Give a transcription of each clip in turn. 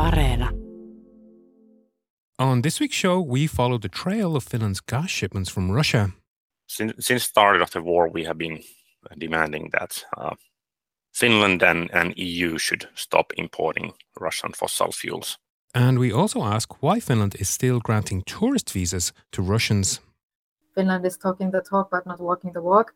Areena. On this week's show, we follow the trail of Finland's gas shipments from Russia. Since since start of the war, we have been demanding that uh, Finland and, and EU should stop importing Russian fossil fuels. And we also ask why Finland is still granting tourist visas to Russians. Finland is talking the talk but not walking the walk.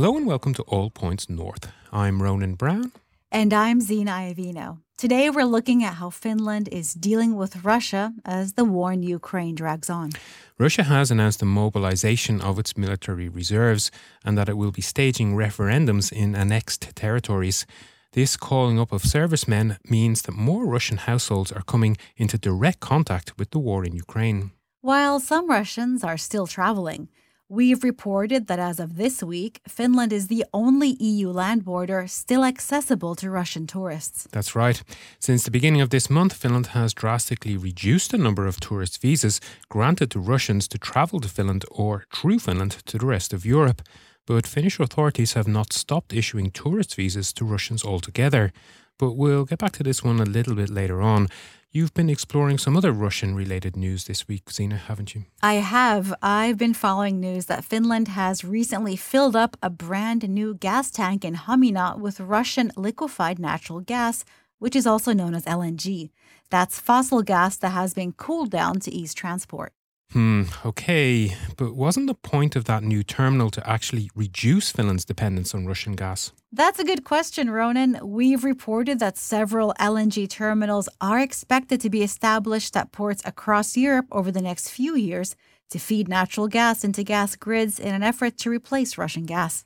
Hello and welcome to All Points North. I'm Ronan Browne. And I'm Zena Iovino. Today we're looking at how Finland is dealing with Russia as the war in Ukraine drags on. Russia has announced the mobilization of its military reserves and that it will be staging referendums in annexed territories. This calling up of servicemen means that more Russian households are coming into direct contact with the war in Ukraine. While some Russians are still traveling, We've reported that as of this week, Finland is the only EU land border still accessible to Russian tourists. That's right. Since the beginning of this month, Finland has drastically reduced the number of tourist visas granted to Russians to travel to Finland or through Finland to the rest of Europe. But Finnish authorities have not stopped issuing tourist visas to Russians altogether. But we'll get back to this one a little bit later on. You've been exploring some other Russian related news this week, Zena, haven't you? I have. I've been following news that Finland has recently filled up a brand new gas tank in Hamina with Russian liquefied natural gas, which is also known as LNG. That's fossil gas that has been cooled down to ease transport. Hmm, okay. But wasn't the point of that new terminal to actually reduce Finland's dependence on Russian gas? That's a good question, Ronan. We've reported that several LNG terminals are expected to be established at ports across Europe over the next few years to feed natural gas into gas grids in an effort to replace Russian gas.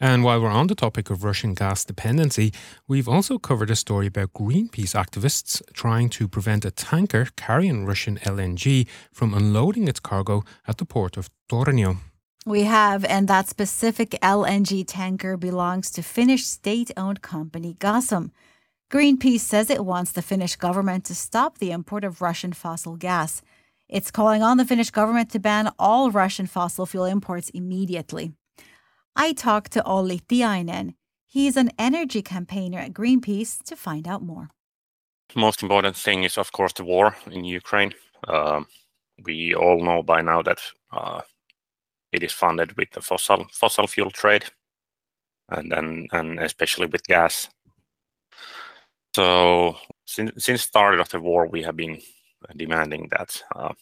And while we're on the topic of Russian gas dependency, we've also covered a story about Greenpeace activists trying to prevent a tanker carrying Russian LNG from unloading its cargo at the port of Tornio. We have, and that specific LNG tanker belongs to Finnish state owned company Gasum. Greenpeace says it wants the Finnish government to stop the import of Russian fossil gas. It's calling on the Finnish government to ban all Russian fossil fuel imports immediately. I talked to Olli Tiainen. He's an energy campaigner at Greenpeace to find out more. The most important thing is, of course, the war in Ukraine. Um, we all know by now that uh, it is funded with the fossil fossil fuel trade, and then and especially with gas. So since since start of the war, we have been demanding that uh,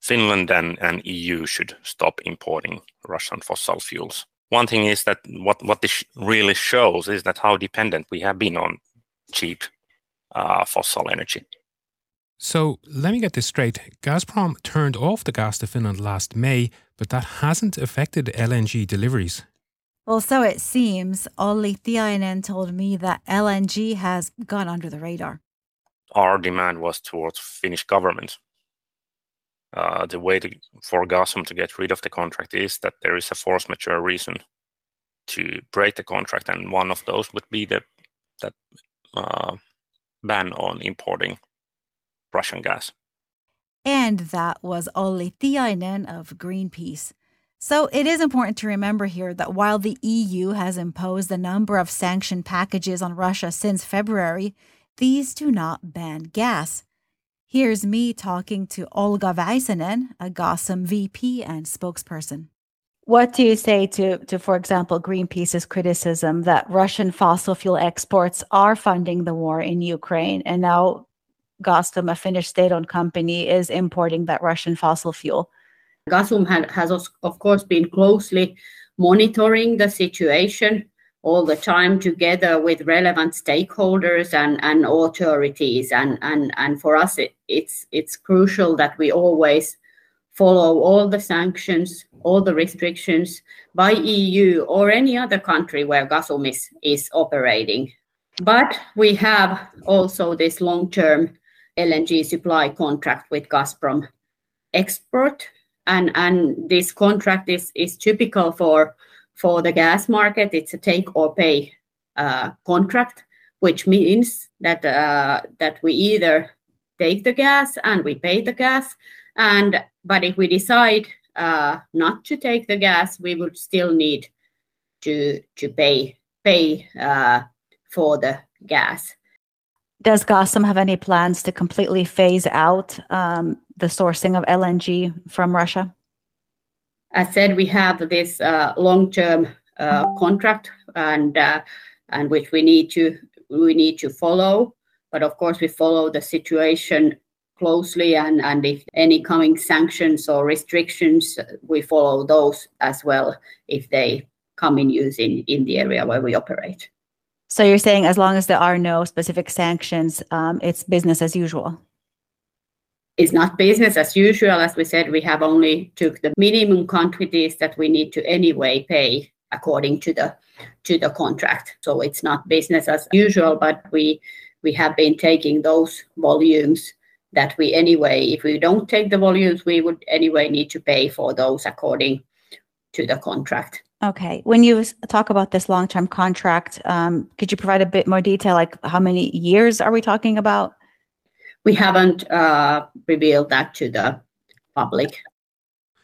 Finland and, and EU should stop importing Russian fossil fuels. One thing is that what, what this really shows is that how dependent we have been on cheap uh, fossil energy. So let me get this straight. Gazprom turned off the gas to Finland last May, but that hasn't affected LNG deliveries. Well, so it seems. Olli Tiainen told me that LNG has gone under the radar. Our demand was towards Finnish government uh, the way to, for Gazprom to get rid of the contract is that there is a force majeure reason to break the contract, and one of those would be the that uh, ban on importing Russian gas. And that was Olli Tiainen of Greenpeace. So it is important to remember here that while the EU has imposed a number of sanction packages on Russia since February, these do not ban gas. Here's me talking to Olga Väisänen, a Gasum VP and spokesperson. What do you say to, to, for example, Greenpeace's criticism that Russian fossil fuel exports are funding the war in Ukraine, and now Gasum, a Finnish state-owned company, is importing that Russian fossil fuel? Gasum has, of course, been closely monitoring the situation all the time together with relevant stakeholders and, and authorities. And, and, and for us, it, it's, it's crucial that we always follow all the sanctions, all the restrictions by EU or any other country where Gasum is, is operating. But we have also this long-term LNG supply contract with Gazprom Export. And, and this contract is, is typical for for the gas market, it's a take or pay uh, contract which means that uh, that we either take the gas and we pay the gas, and but if we decide uh, not to take the gas, we would still need to to pay pay uh, for the gas. Does Gasum have any plans to completely phase out um, the sourcing of LNG from Russia? As said, we have this uh, long-term uh, contract, and uh, and which we need to we need to follow. But of course, we follow the situation closely, and and if any coming sanctions or restrictions, we follow those as well if they come in use in, in the area where we operate. So you're saying as long as there are no specific sanctions, um, it's business as usual? It's not business as usual. As we said, we have only took the minimum quantities that we need to anyway pay according to the to the contract. So it's not business as usual, but we we have been taking those volumes that we anyway, if we don't take the volumes, we would anyway need to pay for those according to the contract. Okay. When you talk about this long-term contract, um, could you provide a bit more detail? Like how many years are we talking about? We haven't uh, revealed that to the public.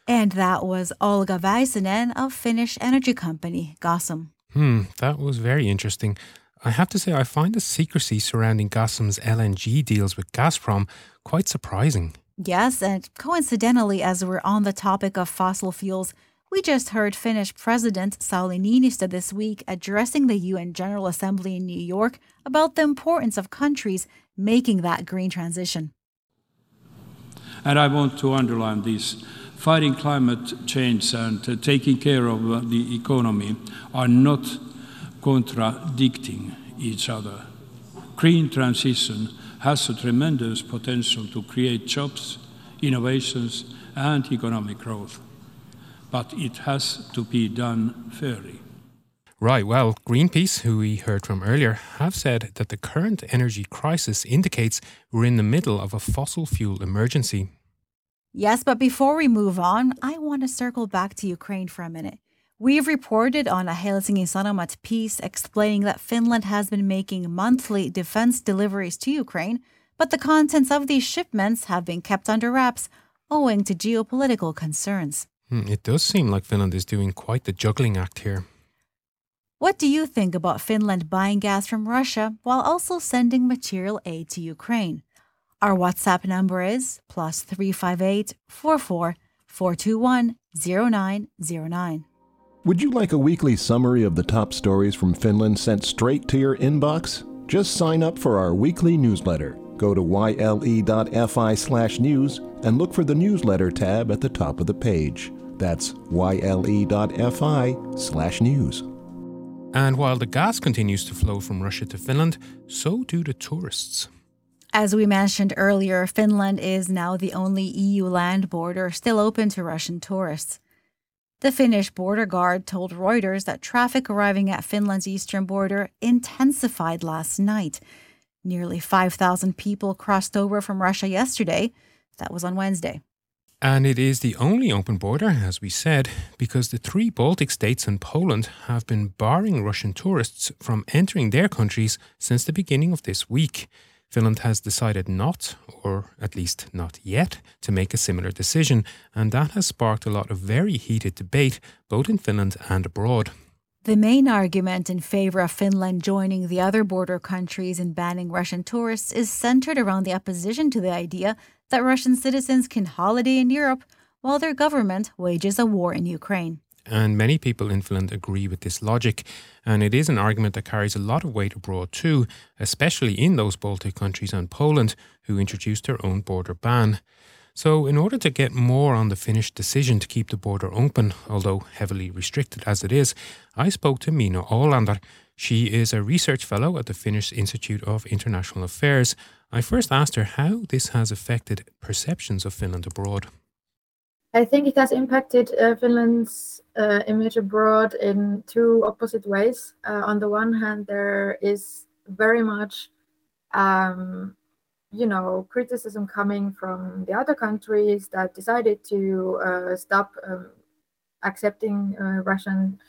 And that was Olga Väisänen of Finnish energy company Gasum. Hmm, that was very interesting. I have to say, I find the secrecy surrounding Gasum's LNG deals with Gazprom quite surprising. Yes, and coincidentally, as we're on the topic of fossil fuels, we just heard Finnish President Sauli Niinistö this week addressing the UN General Assembly in New York about the importance of countries making that green transition. And I want to underline this fighting climate change and uh, taking care of uh, the economy are not contradicting each other. Green transition has a tremendous potential to create jobs, innovations, and economic growth but it has to be done fairly. Right. Well, Greenpeace, who we heard from earlier, have said that the current energy crisis indicates we're in the middle of a fossil fuel emergency. Yes, but before we move on, I want to circle back to Ukraine for a minute. We've reported on a Helsingin Sanomat piece explaining that Finland has been making monthly defense deliveries to Ukraine, but the contents of these shipments have been kept under wraps owing to geopolitical concerns. Hmm, it does seem like Finland is doing quite the juggling act here. What do you think about Finland buying gas from Russia while also sending material aid to Ukraine? Our WhatsApp number is plus 358 44 421 0909. Would you like a weekly summary of the top stories from Finland sent straight to your inbox? Just sign up for our weekly newsletter. Go to yle.fi slash news and look for the newsletter tab at the top of the page. That's yle.fi slash news. And while the gas continues to flow from Russia to Finland, so do the tourists. As we mentioned earlier, Finland is now the only EU land border still open to Russian tourists. The Finnish border guard told Reuters that traffic arriving at Finland's eastern border intensified last night. Nearly 5,000 people crossed over from Russia yesterday. That was on Wednesday. And it is the only open border, as we said, because the three Baltic states and Poland have been barring Russian tourists from entering their countries since the beginning of this week. Finland has decided not, or at least not yet, to make a similar decision, and that has sparked a lot of very heated debate both in Finland and abroad. The main argument in favor of Finland joining the other border countries in banning Russian tourists is centered around the opposition to the idea that Russian citizens can holiday in Europe while their government wages a war in Ukraine. And many people in Finland agree with this logic. And it is an argument that carries a lot of weight abroad too, especially in those Baltic countries and Poland, who introduced their own border ban. So, in order to get more on the Finnish decision to keep the border open, although heavily restricted as it is, I spoke to Minna Ålander. She is a research fellow at the Finnish Institute of International Affairs I first asked her how this has affected perceptions of Finland abroad. I think it has impacted uh, Finland's uh, image abroad in two opposite ways. Uh, on the one hand, there is very much, um, you know, criticism coming from the other countries that decided to uh, stop um, accepting uh, Russian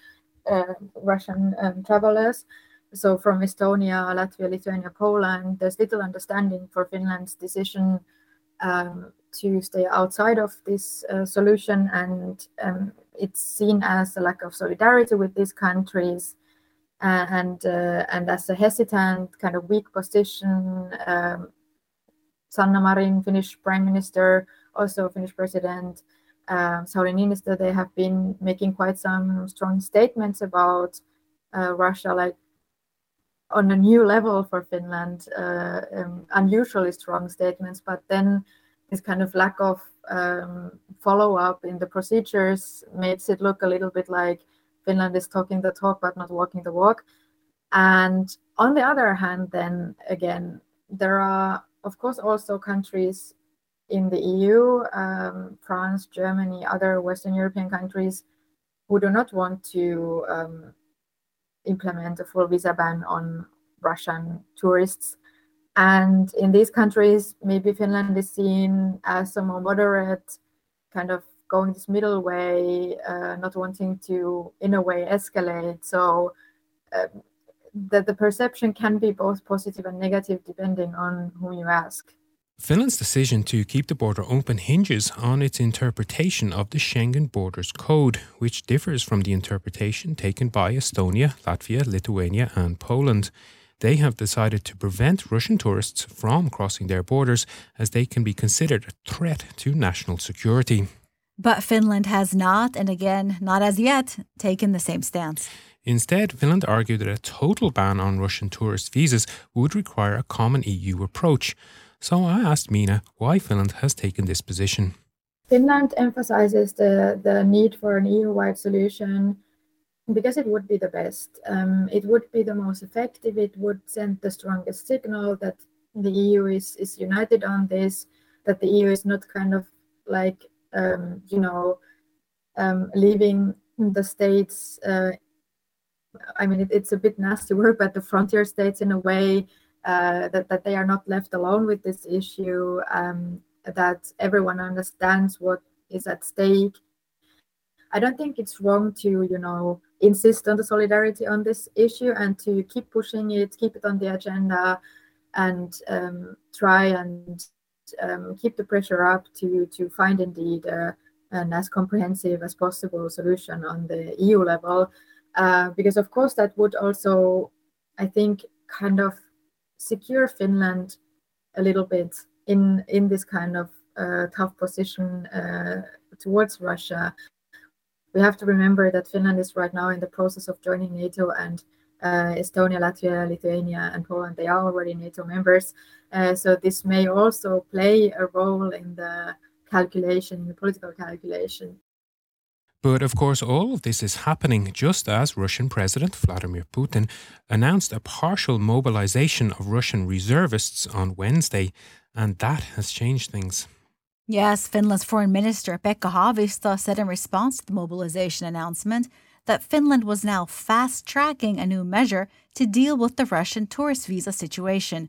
uh, Russian um, travelers so from Estonia, Latvia, Lithuania, Poland, there's little understanding for Finland's decision um, to stay outside of this uh, solution, and um, it's seen as a lack of solidarity with these countries, uh, and uh, and as a hesitant, kind of weak position. Um, Sanna Marin, Finnish Prime Minister, also Finnish President, um, Sauli Niinistö, they have been making quite some strong statements about uh, Russia, like on a new level for Finland, uh, um, unusually strong statements, but then this kind of lack of um, follow up in the procedures makes it look a little bit like Finland is talking the talk but not walking the walk. And on the other hand, then again, there are, of course, also countries in the EU, um, France, Germany, other Western European countries who do not want to um, implement a full visa ban on Russian tourists. And in these countries, maybe Finland is seen as a more moderate, kind of going this middle way, uh, not wanting to, in a way, escalate. So uh, that the perception can be both positive and negative depending on whom you ask. Finland's decision to keep the border open hinges on its interpretation of the Schengen Borders Code, which differs from the interpretation taken by Estonia, Latvia, Lithuania, and Poland. They have decided to prevent Russian tourists from crossing their borders as they can be considered a threat to national security. But Finland has not, and again, not as yet, taken the same stance. Instead, Finland argued that a total ban on Russian tourist visas would require a common EU approach. So I asked Minna why Finland has taken this position. Finland emphasizes the, the need for an EU wide solution because it would be the best. Um, it would be the most effective. It would send the strongest signal that the EU is, is united on this, that the EU is not kind of like, um, you know, um, leaving the states. Uh, I mean, it, it's a bit nasty word, but the frontier states in a way uh, that, that they are not left alone with this issue, um, that everyone understands what is at stake. I don't think it's wrong to, you know, insist on the solidarity on this issue and to keep pushing it, keep it on the agenda, and um, try and um, keep the pressure up to to find indeed uh, an as comprehensive as possible solution on the EU level, uh, because of course that would also, I think, kind of secure Finland a little bit in in this kind of uh, tough position uh, towards Russia. We have to remember that Finland is right now in the process of joining NATO, and uh, Estonia, Latvia, Lithuania, and Poland they are already NATO members. Uh, so this may also play a role in the calculation, in the political calculation. But of course, all of this is happening just as Russian President Vladimir Putin announced a partial mobilization of Russian reservists on Wednesday, and that has changed things. Yes, Finland's Foreign Minister Pekka Haavisto said in response to the mobilization announcement that Finland was now fast tracking a new measure to deal with the Russian tourist visa situation.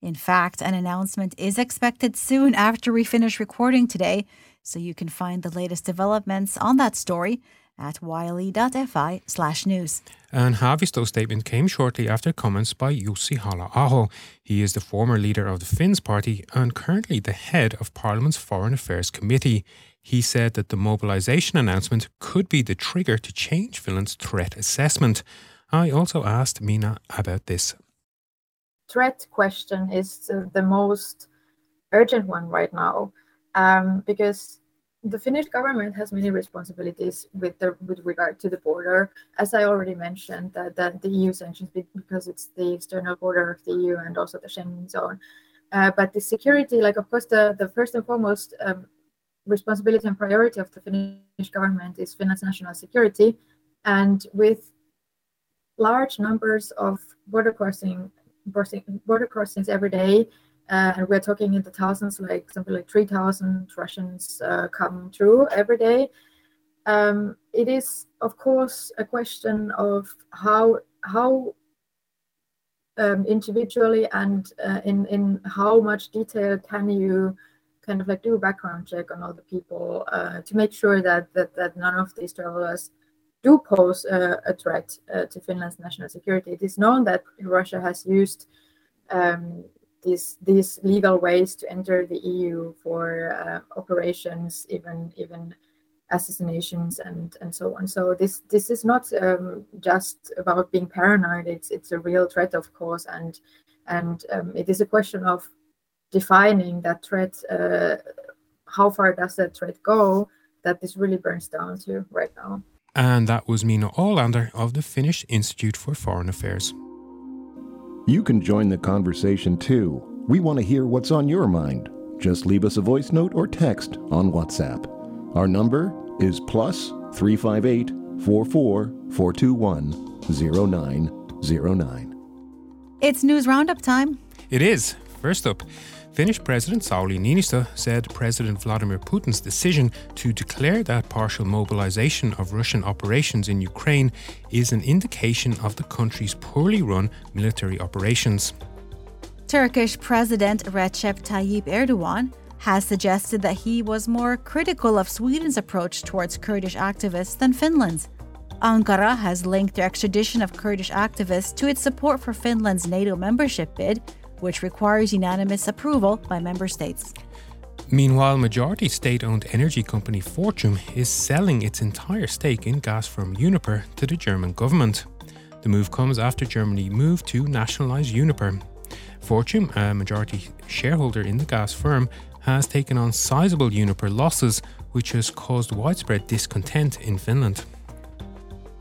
In fact, an announcement is expected soon after we finish recording today, so you can find the latest developments on that story at yle.fi slash news. And Haavisto's statement came shortly after comments by Jussi Halla-aho. He is the former leader of the Finns party and currently the head of Parliament's Foreign Affairs Committee. He said that the mobilization announcement could be the trigger to change Finland's threat assessment. I also asked Minna about this. Threat question is the most urgent one right now um, because the Finnish government has many responsibilities with the with regard to the border. As I already mentioned, that, that the EU sanctions because it's the external border of the EU and also the Schengen zone. Uh, but the security, like of course, the the first and foremost um, responsibility and priority of the Finnish government is Finland's national security, and with large numbers of border crossing border crossings every day uh, and we're talking in the thousands, like something like 3,000 Russians uh, come through every day. Um, it is, of course, a question of how how um, individually and uh, in in how much detail can you kind of like do a background check on all the people uh, to make sure that that that none of these travelers do pose a, threat uh, to Finland's national security. It is known that Russia has used um, these these legal ways to enter the EU for uh, operations, even even assassinations and and so on. So this this is not um, just about being paranoid. It's it's a real threat, of course, and and um, it is a question of defining that threat. Uh, how far does that threat go? That this really burns down to right now. And that was Minna Ålander of the Finnish Institute for Foreign Affairs. You can join the conversation too. We want to hear what's on your mind. Just leave us a voice note or text on WhatsApp. Our number is plus 358 44 421 0909. It's News Roundup time. It is. First up, Finnish President Sauli Niinistö said President Vladimir Putin's decision to declare that partial mobilization of Russian operations in Ukraine is an indication of the country's poorly run military operations. Turkish President Recep Tayyip Erdogan has suggested that he was more critical of Sweden's approach towards Kurdish activists than Finland's. Ankara has linked the extradition of Kurdish activists to its support for Finland's NATO membership bid, which requires unanimous approval by member states. Meanwhile, majority state owned energy company Fortum is selling its entire stake in gas firm Uniper to the German government. The move comes after Germany moved to nationalise Uniper. Fortum, a majority shareholder in the gas firm, has taken on sizable Uniper losses, which has caused widespread discontent in Finland.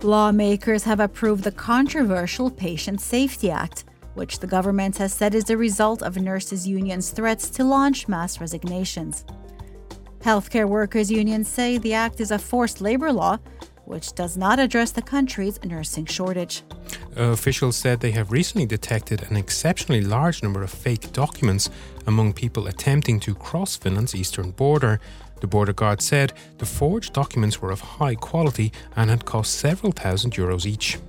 Lawmakers have approved the controversial Patient Safety Act, which the government has said is the result of nurses' unions' threats to launch mass resignations. Healthcare workers' unions say the act is a forced labor law, which does not address the country's nursing shortage. Officials said they have recently detected an exceptionally large number of fake documents among people attempting to cross Finland's eastern border. The border guard said the forged documents were of high quality and had cost several thousand euros each.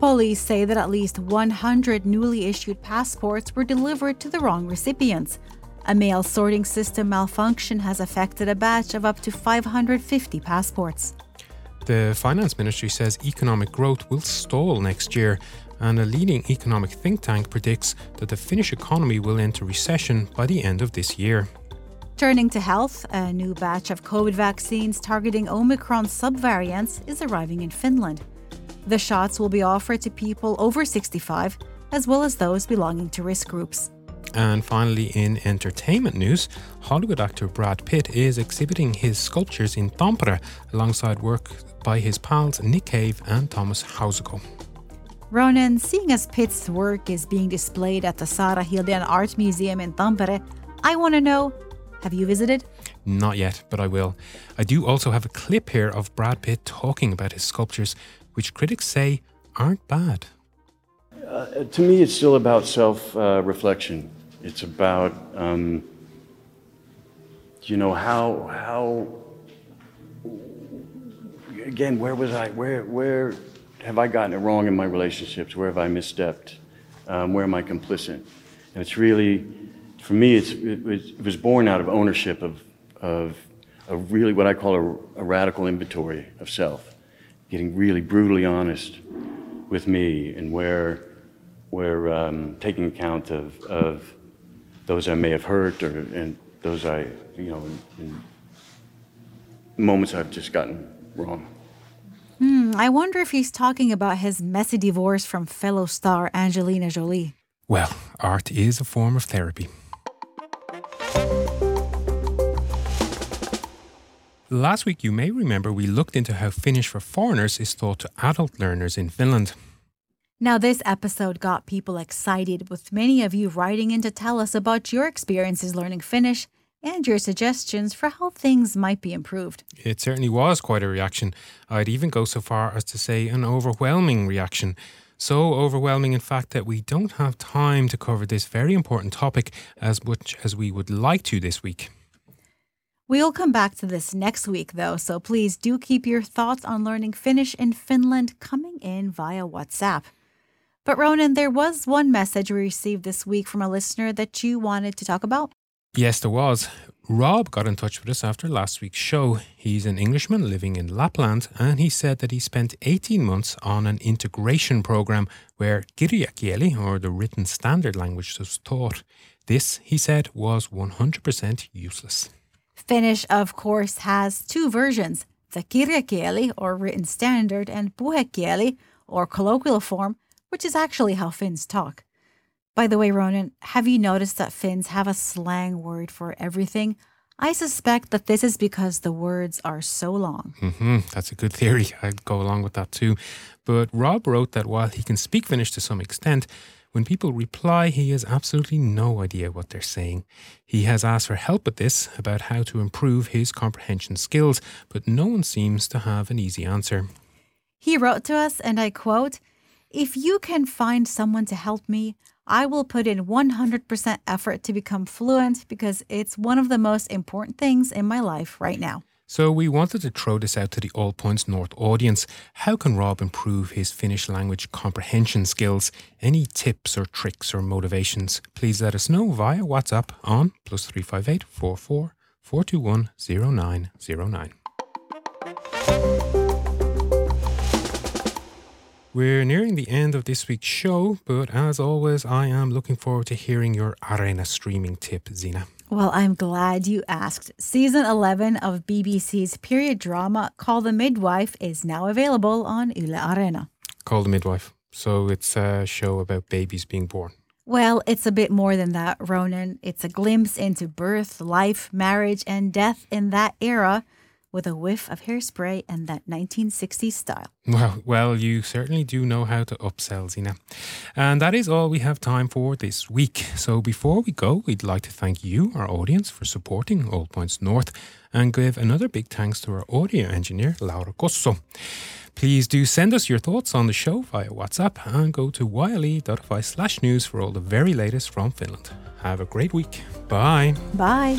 Police say that at least 100 newly issued passports were delivered to the wrong recipients. A mail sorting system malfunction has affected a batch of up to 550 passports. The finance ministry says economic growth will stall next year, and a leading economic think tank predicts that the Finnish economy will enter recession by the end of this year. Turning to health, a new batch of COVID vaccines targeting Omicron subvariants is arriving in Finland. The shots will be offered to people over 65, as well as those belonging to risk groups. And finally, in entertainment news, Hollywood actor Brad Pitt is exhibiting his sculptures in Tampere alongside work by his pals Nick Cave and Thomas Houseago. Ronan, seeing as Pitt's work is being displayed at the Sara Hildén Art Museum in Tampere, I want to know have you visited? Not yet, but I will. I do also have a clip here of Brad Pitt talking about his sculptures, which critics say aren't bad. Uh, to me, it's still about self uh, reflection. It's about, um, you know, how, how, again, where was I? Where, where have I gotten it wrong in my relationships? Where have I misstepped? Um, where am I complicit? And it's really, for me, it's, it, was, it was born out of ownership of, of, of really what I call a, a radical inventory of self, getting really brutally honest with me and where, where um, taking account of, of those I may have hurt or and those I, you know, in, in moments I've just gotten wrong. Hmm, I wonder if he's talking about his messy divorce from fellow star Angelina Jolie. Well, art is a form of therapy. Last week, you may remember we looked into how Finnish for foreigners is taught to adult learners in Finland. Now, this episode got people excited, with many of you writing in to tell us about your experiences learning Finnish and your suggestions for how things might be improved. It certainly was quite a reaction. I'd even go so far as to say an overwhelming reaction. So overwhelming, in fact, that we don't have time to cover this very important topic as much as we would like to this week. We'll come back to this next week, though, so please do keep your thoughts on learning Finnish in Finland coming in via WhatsApp. But Ronan, there was one message we received this week from a listener that you wanted to talk about. Yes, there was. Rob got in touch with us after last week's show. He's an Englishman living in Lapland, and he said that he spent 18 months on an integration program where kirjakieli, or the written standard language, was taught. This, he said, was 100% useless. Finnish, of course, has two versions the kirjakieli, or written standard, and puhekieli, or colloquial form, which is actually how Finns talk. By the way, Ronan, have you noticed that Finns have a slang word for everything? I suspect that this is because the words are so long. hmm That's a good theory. I'd go along with that too. But Rob wrote that while he can speak Finnish to some extent, when people reply, he has absolutely no idea what they're saying. He has asked for help with this about how to improve his comprehension skills, but no one seems to have an easy answer. He wrote to us, and I quote If you can find someone to help me, I will put in 100% effort to become fluent because it's one of the most important things in my life right now. So we wanted to throw this out to the All Points North audience. How can Rob improve his Finnish language comprehension skills? Any tips or tricks or motivations? Please let us know via WhatsApp on plus 358 44 421 0909. We're nearing the end of this week's show, but as always, I am looking forward to hearing your Areena streaming tip, Zena. Well, I'm glad you asked. Season 11 of BBC's period drama Call the Midwife is now available on Yle Areena. Call the Midwife. So it's a show about babies being born. Well, it's a bit more than that, Ronan. It's a glimpse into birth, life, marriage, and death in that era with a whiff of hairspray and that 1960s style. Well, well, you certainly do know how to upsell, Zena. And that is all we have time for this week. So before we go, we'd like to thank you, our audience, for supporting All Points North and give another big thanks to our audio engineer, Laura Koso. Please do send us your thoughts on the show via WhatsApp and go to yle.fi slash news for all the very latest from Finland. Have a great week. Bye. Bye.